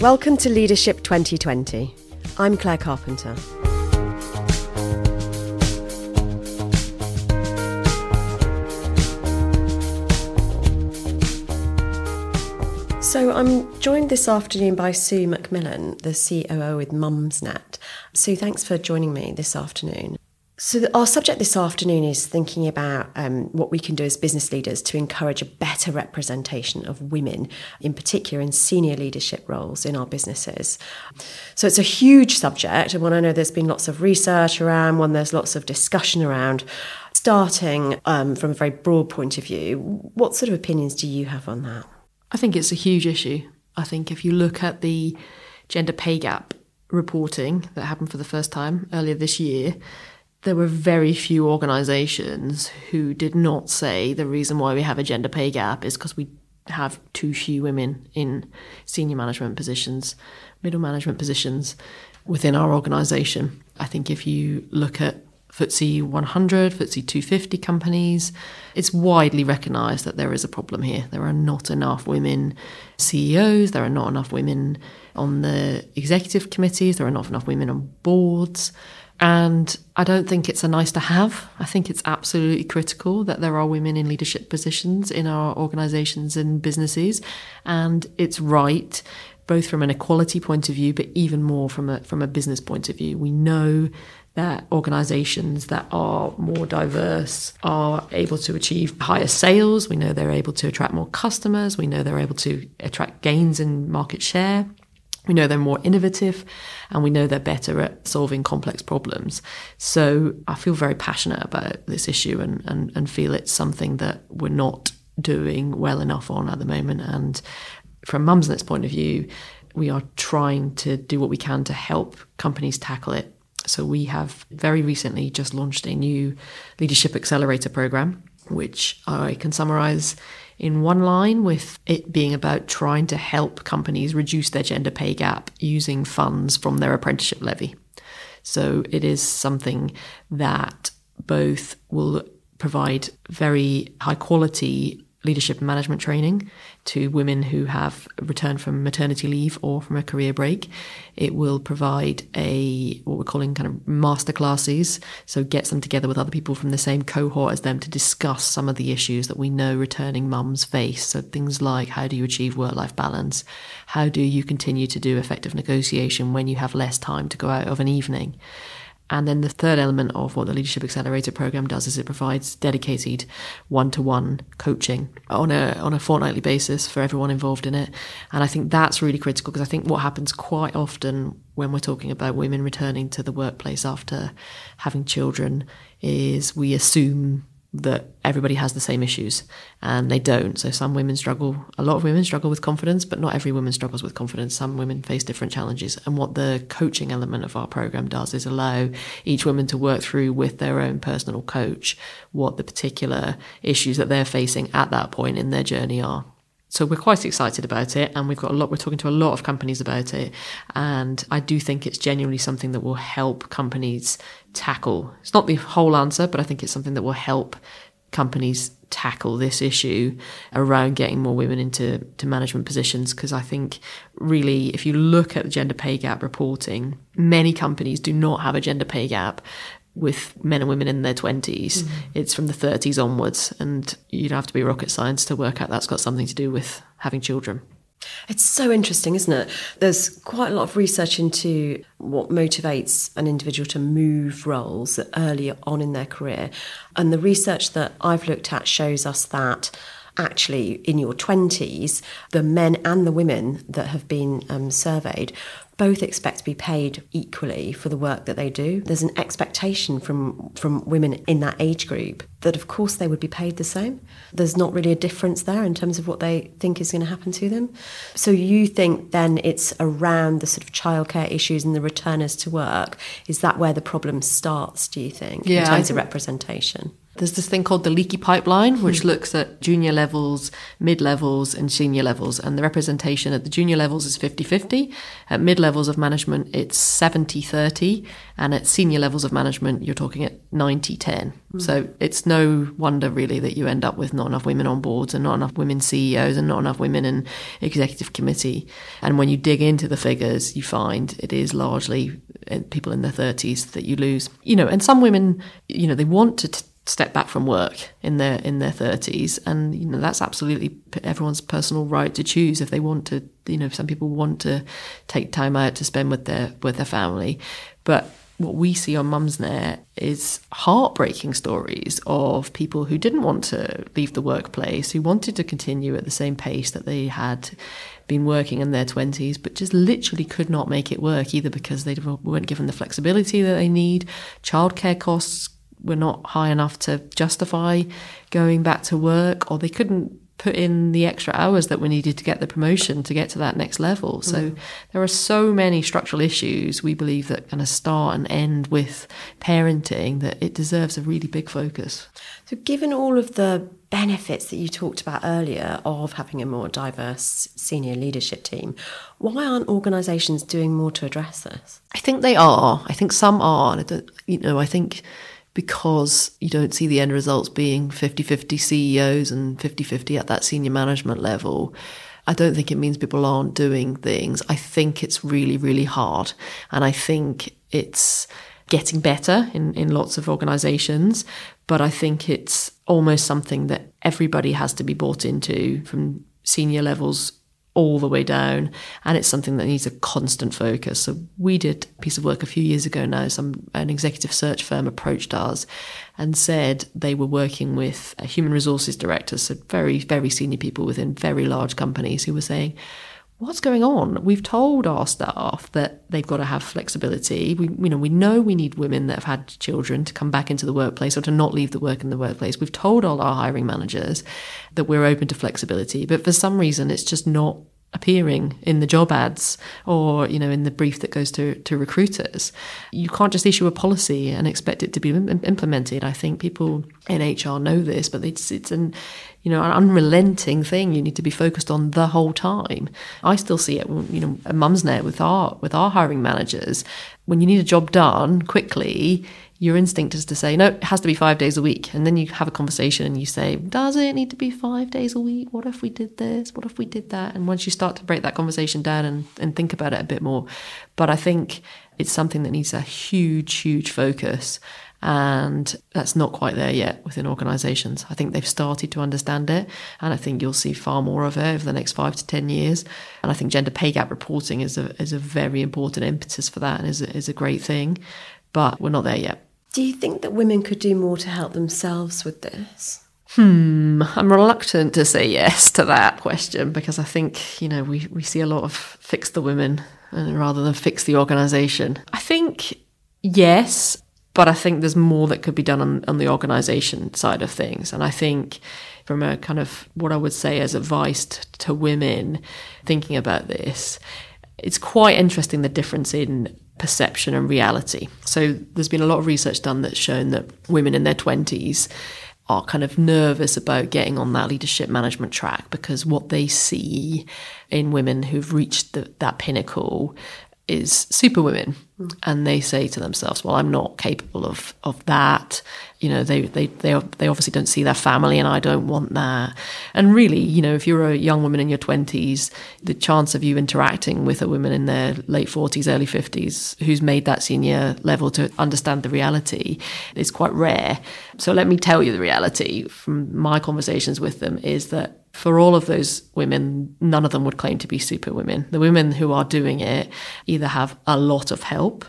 Welcome to Leadership 2020. I'm Claire Carpenter. So I'm joined this afternoon by Sue McMillan, the COO with Mumsnet. Sue, thanks for joining me this afternoon. So, our subject this afternoon is thinking about um, what we can do as business leaders to encourage a better representation of women, in particular in senior leadership roles in our businesses. So, it's a huge subject, and one I know there's been lots of research around, one there's lots of discussion around. Starting um, from a very broad point of view, what sort of opinions do you have on that? I think it's a huge issue. I think if you look at the gender pay gap reporting that happened for the first time earlier this year, there were very few organisations who did not say the reason why we have a gender pay gap is because we have too few women in senior management positions, middle management positions within our organisation. I think if you look at FTSE 100, FTSE 250 companies, it's widely recognised that there is a problem here. There are not enough women CEOs, there are not enough women on the executive committees, there are not enough women on boards. And I don't think it's a nice to have. I think it's absolutely critical that there are women in leadership positions in our organizations and businesses. And it's right, both from an equality point of view, but even more from a, from a business point of view. We know that organizations that are more diverse are able to achieve higher sales. We know they're able to attract more customers. We know they're able to attract gains in market share. We know they're more innovative and we know they're better at solving complex problems. So I feel very passionate about this issue and, and, and feel it's something that we're not doing well enough on at the moment. And from Mumsnet's point of view, we are trying to do what we can to help companies tackle it. So we have very recently just launched a new leadership accelerator program, which I can summarize in one line, with it being about trying to help companies reduce their gender pay gap using funds from their apprenticeship levy. So it is something that both will provide very high quality leadership and management training to women who have returned from maternity leave or from a career break. It will provide a what we're calling kind of master classes, so gets them together with other people from the same cohort as them to discuss some of the issues that we know returning mums face. So things like how do you achieve work-life balance? How do you continue to do effective negotiation when you have less time to go out of an evening? And then the third element of what the Leadership Accelerator program does is it provides dedicated one-to-one coaching on a on a fortnightly basis for everyone involved in it. And I think that's really critical because I think what happens quite often when we're talking about women returning to the workplace after having children is we assume that everybody has the same issues and they don't. So some women struggle, a lot of women struggle with confidence, but not every woman struggles with confidence. Some women face different challenges. And what the coaching element of our program does is allow each woman to work through with their own personal coach what the particular issues that they're facing at that point in their journey are. So we're quite excited about it, and we've got a lot. We're talking to a lot of companies about it, and I do think it's genuinely something that will help companies tackle. It's not the whole answer, but I think it's something that will help companies tackle this issue around getting more women into to management positions because I think really if you look at the gender pay gap reporting many companies do not have a gender pay gap with men and women in their 20s. Mm-hmm. It's from the 30s onwards. And you don't have to be rocket science to work out that's got something to do with having children. It's so interesting, isn't it? There's quite a lot of research into what motivates an individual to move roles earlier on in their career. And the research that I've looked at shows us that actually in your 20s, the men and the women that have been um, surveyed both expect to be paid equally for the work that they do. There's an expectation from from women in that age group that of course they would be paid the same. There's not really a difference there in terms of what they think is going to happen to them. So you think then it's around the sort of childcare issues and the returners to work. Is that where the problem starts, do you think, yeah, in terms of representation? There's this thing called the leaky pipeline, which mm. looks at junior levels, mid levels, and senior levels. And the representation at the junior levels is 50 50. At mid levels of management, it's 70 30. And at senior levels of management, you're talking at 90 10. Mm. So it's no wonder, really, that you end up with not enough women on boards and not enough women CEOs and not enough women in executive committee. And when you dig into the figures, you find it is largely uh, people in their 30s that you lose. You know, and some women, you know, they want to. T- step back from work in their in their 30s and you know that's absolutely everyone's personal right to choose if they want to you know some people want to take time out to spend with their with their family. But what we see on Mumsnet is heartbreaking stories of people who didn't want to leave the workplace, who wanted to continue at the same pace that they had been working in their 20s, but just literally could not make it work, either because they weren't given the flexibility that they need, childcare costs were not high enough to justify going back to work, or they couldn't put in the extra hours that were needed to get the promotion to get to that next level. So mm. there are so many structural issues we believe that kind of start and end with parenting that it deserves a really big focus. So given all of the benefits that you talked about earlier of having a more diverse senior leadership team, why aren't organisations doing more to address this? I think they are. I think some are. You know, I think because you don't see the end results being 50 50 CEOs and 50 50 at that senior management level. I don't think it means people aren't doing things. I think it's really, really hard. And I think it's getting better in, in lots of organizations. But I think it's almost something that everybody has to be bought into from senior levels all the way down. And it's something that needs a constant focus. So we did a piece of work a few years ago now. Some an executive search firm approached us and said they were working with human resources directors, so very, very senior people within very large companies who were saying, what's going on? We've told our staff that they've got to have flexibility. We, you know, we know we need women that have had children to come back into the workplace or to not leave the work in the workplace. We've told all our hiring managers that we're open to flexibility, but for some reason, it's just not appearing in the job ads or you know in the brief that goes to, to recruiters you can't just issue a policy and expect it to be implemented. I think people in hr know this but it's it's an you know an unrelenting thing. You need to be focused on the whole time. I still see it you know at mumsnet with our with our hiring managers. When you need a job done quickly your instinct is to say, no, it has to be five days a week. And then you have a conversation and you say, does it need to be five days a week? What if we did this? What if we did that? And once you start to break that conversation down and, and think about it a bit more. But I think it's something that needs a huge, huge focus. And that's not quite there yet within organisations. I think they've started to understand it. And I think you'll see far more of it over the next five to 10 years. And I think gender pay gap reporting is a, is a very important impetus for that and is a, is a great thing. But we're not there yet. Do you think that women could do more to help themselves with this? Hmm, I'm reluctant to say yes to that question because I think, you know, we, we see a lot of fix the women uh, rather than fix the organisation. I think yes, but I think there's more that could be done on, on the organisation side of things. And I think from a kind of what I would say as advice to women thinking about this, it's quite interesting the difference in perception and reality. So there's been a lot of research done that's shown that women in their 20s are kind of nervous about getting on that leadership management track because what they see in women who've reached the, that pinnacle is superwomen mm. and they say to themselves well i'm not capable of of that you know they, they they they obviously don't see their family and i don't want that and really you know if you're a young woman in your 20s the chance of you interacting with a woman in their late 40s early 50s who's made that senior level to understand the reality is quite rare so let me tell you the reality from my conversations with them is that for all of those women, none of them would claim to be super women. The women who are doing it either have a lot of help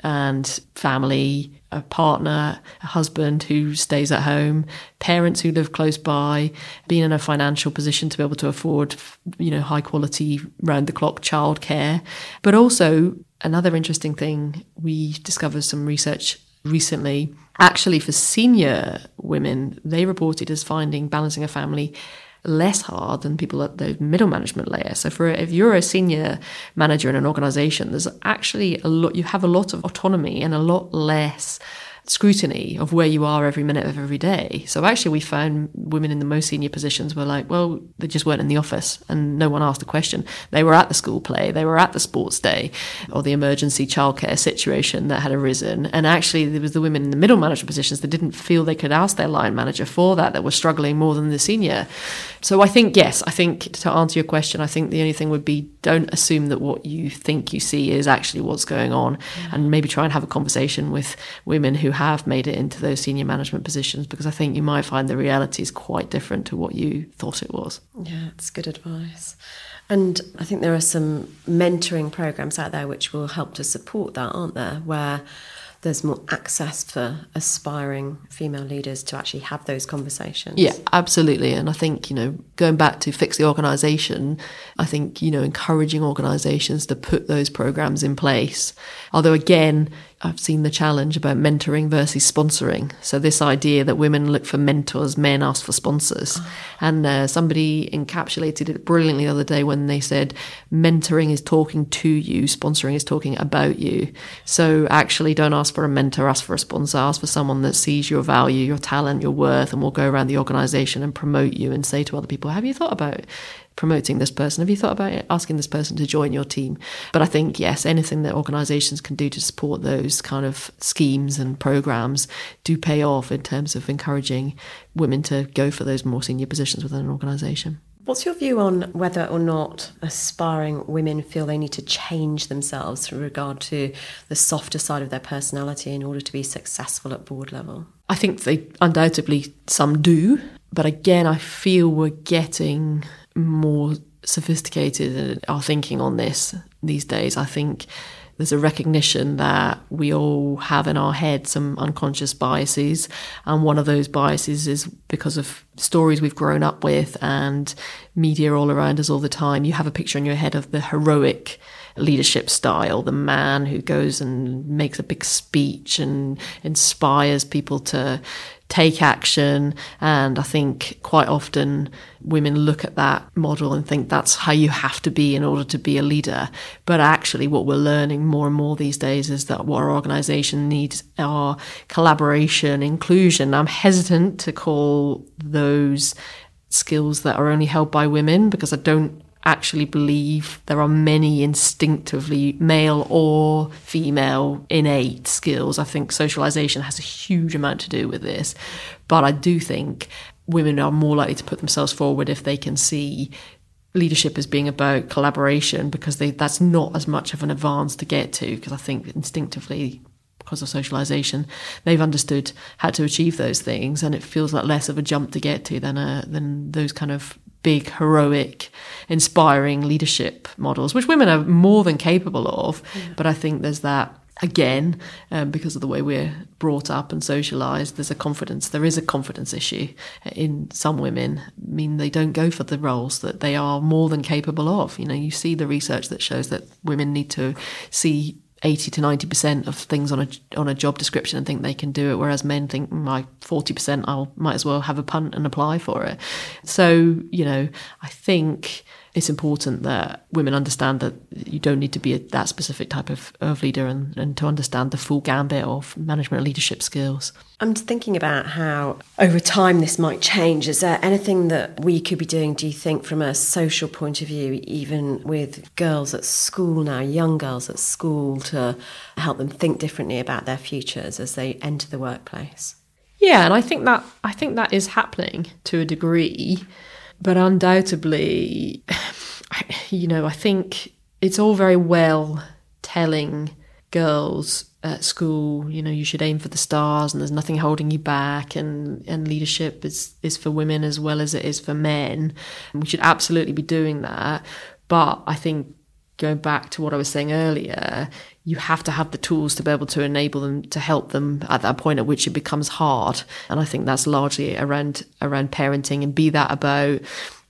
and family, a partner, a husband who stays at home, parents who live close by, being in a financial position to be able to afford, you know, high quality round the clock childcare. But also another interesting thing, we discovered some research recently. Actually, for senior women, they reported as finding balancing a family less hard than people at the middle management layer. So for if you're a senior manager in an organization, there's actually a lot you have a lot of autonomy and a lot less scrutiny of where you are every minute of every day. So actually, we found women in the most senior positions were like, well, they just weren't in the office and no one asked a question. They were at the school play, they were at the sports day or the emergency childcare situation that had arisen. And actually, there was the women in the middle management positions that didn't feel they could ask their line manager for that, that were struggling more than the senior. So I think, yes, I think to answer your question, I think the only thing would be don't assume that what you think you see is actually what's going on mm. and maybe try and have a conversation with women who have made it into those senior management positions because I think you might find the reality is quite different to what you thought it was. Yeah, it's good advice. And I think there are some mentoring programs out there which will help to support that, aren't there? Where there's more access for aspiring female leaders to actually have those conversations. Yeah, absolutely. And I think, you know, going back to fix the organisation, I think, you know, encouraging organisations to put those programs in place. Although, again, I've seen the challenge about mentoring versus sponsoring. So this idea that women look for mentors, men ask for sponsors, oh. and uh, somebody encapsulated it brilliantly the other day when they said mentoring is talking to you, sponsoring is talking about you. So actually, don't ask for a mentor, ask for a sponsor, ask for someone that sees your value, your talent, your worth, and will go around the organisation and promote you and say to other people, "Have you thought about promoting this person? Have you thought about asking this person to join your team? But I think, yes, anything that organisations can do to support those kind of schemes and programmes do pay off in terms of encouraging women to go for those more senior positions within an organisation. What's your view on whether or not aspiring women feel they need to change themselves with regard to the softer side of their personality in order to be successful at board level? I think they undoubtedly some do, but again, I feel we're getting more sophisticated in our thinking on this these days. I think there's a recognition that we all have in our head some unconscious biases. And one of those biases is because of stories we've grown up with and media all around us all the time. You have a picture in your head of the heroic leadership style, the man who goes and makes a big speech and inspires people to take action. And I think quite often women look at that model and think that's how you have to be in order to be a leader. But actually, what we're learning more and more these days is that what our organization needs are collaboration, inclusion. I'm hesitant to call those skills that are only held by women because I don't actually believe there are many instinctively male or female innate skills. I think socialization has a huge amount to do with this. But I do think women are more likely to put themselves forward if they can see leadership as being about collaboration because they, that's not as much of an advance to get to because I think instinctively because of socialization they've understood how to achieve those things and it feels like less of a jump to get to than a than those kind of big, heroic, inspiring leadership models, which women are more than capable of. Yeah. But I think there's that again um, because of the way we're brought up and socialized there's a confidence there is a confidence issue in some women I mean they don't go for the roles that they are more than capable of you know you see the research that shows that women need to see 80 to 90% of things on a on a job description and think they can do it whereas men think my 40% I might as well have a punt and apply for it. So you know i think it's important that women understand that you don't need to be a, that specific type of, of leader and, and to understand the full gambit of management and leadership skills. I'm thinking about how over time this might change. Is there anything that we could be doing, do you think, from a social point of view, even with girls at school now, young girls at school, to help them think differently about their futures as they enter the workplace? Yeah, and I think that I think that is happening to a degree. But undoubtedly, you know, I think it's all very well telling girls at school, you know, you should aim for the stars and there's nothing holding you back and, and leadership is, is for women as well as it is for men. And we should absolutely be doing that. But I think going back to what I was saying earlier, you have to have the tools to be able to enable them to help them at that point at which it becomes hard. And I think that's largely around around parenting and be that about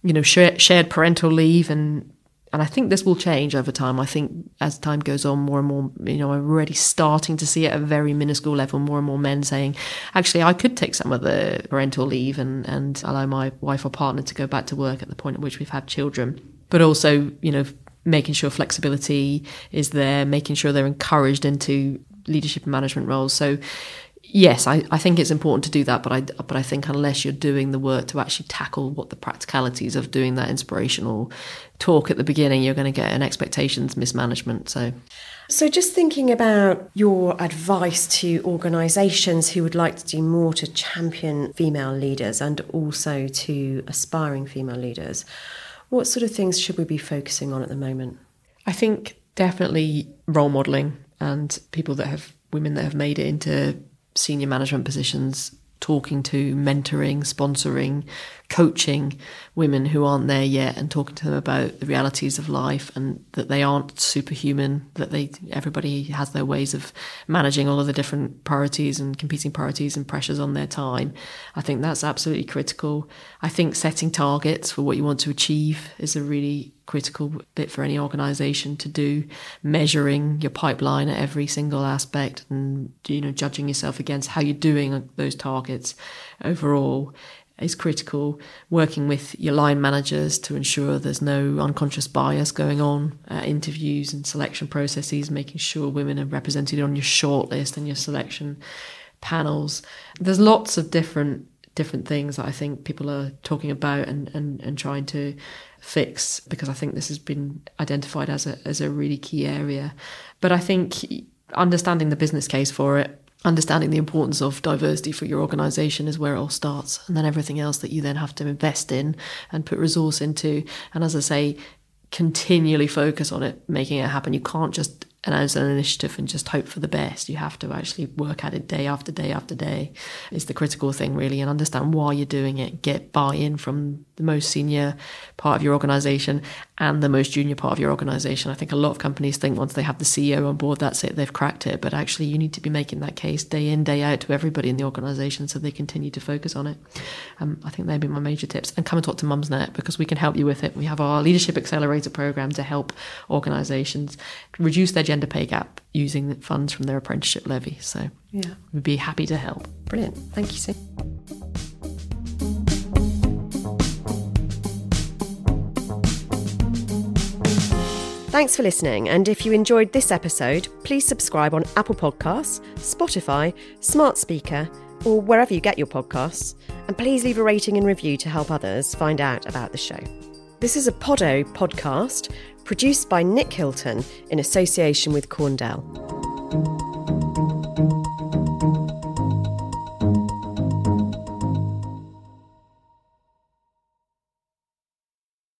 you know shared parental leave and and I think this will change over time. I think as time goes on, more and more, you know, I'm already starting to see at a very minuscule level more and more men saying, actually, I could take some of the parental leave and, and allow my wife or partner to go back to work at the point at which we've had children. But also, you know, making sure flexibility is there, making sure they're encouraged into leadership and management roles. So, yes, I, I think it's important to do that, but I but I think unless you're doing the work to actually tackle what the practicalities of doing that inspirational talk at the beginning, you're going to get an expectations mismanagement. So. So, just thinking about your advice to organisations who would like to do more to champion female leaders and also to aspiring female leaders, what sort of things should we be focusing on at the moment? I think definitely role modelling and people that have women that have made it into senior management positions talking to, mentoring, sponsoring, coaching women who aren't there yet and talking to them about the realities of life and that they aren't superhuman, that they everybody has their ways of managing all of the different priorities and competing priorities and pressures on their time. I think that's absolutely critical. I think setting targets for what you want to achieve is a really critical bit for any organization to do measuring your pipeline at every single aspect and you know judging yourself against how you're doing those targets overall is critical. Working with your line managers to ensure there's no unconscious bias going on at interviews and selection processes, making sure women are represented on your shortlist and your selection panels. There's lots of different different things that I think people are talking about and, and, and trying to fix because I think this has been identified as a as a really key area. But I think understanding the business case for it understanding the importance of diversity for your organization is where it all starts and then everything else that you then have to invest in and put resource into and as i say continually focus on it making it happen you can't just announce an initiative and just hope for the best. You have to actually work at it day after day after day. It's the critical thing, really, and understand why you're doing it. Get buy in from the most senior part of your organization and the most junior part of your organization. I think a lot of companies think once they have the CEO on board, that's it, they've cracked it. But actually, you need to be making that case day in, day out to everybody in the organization so they continue to focus on it. Um, I think they'd be my major tips. And come and talk to Mumsnet because we can help you with it. We have our Leadership Accelerator program to help organizations reduce their gender pay gap using funds from their apprenticeship levy. So yeah, we'd be happy to help. Brilliant. Thank you, Sue. Thanks for listening. And if you enjoyed this episode, please subscribe on Apple Podcasts, Spotify, Smart Speaker, or wherever you get your podcasts. And please leave a rating and review to help others find out about the show. This is a Podot podcast produced by Nick Hilton in association with Corndel.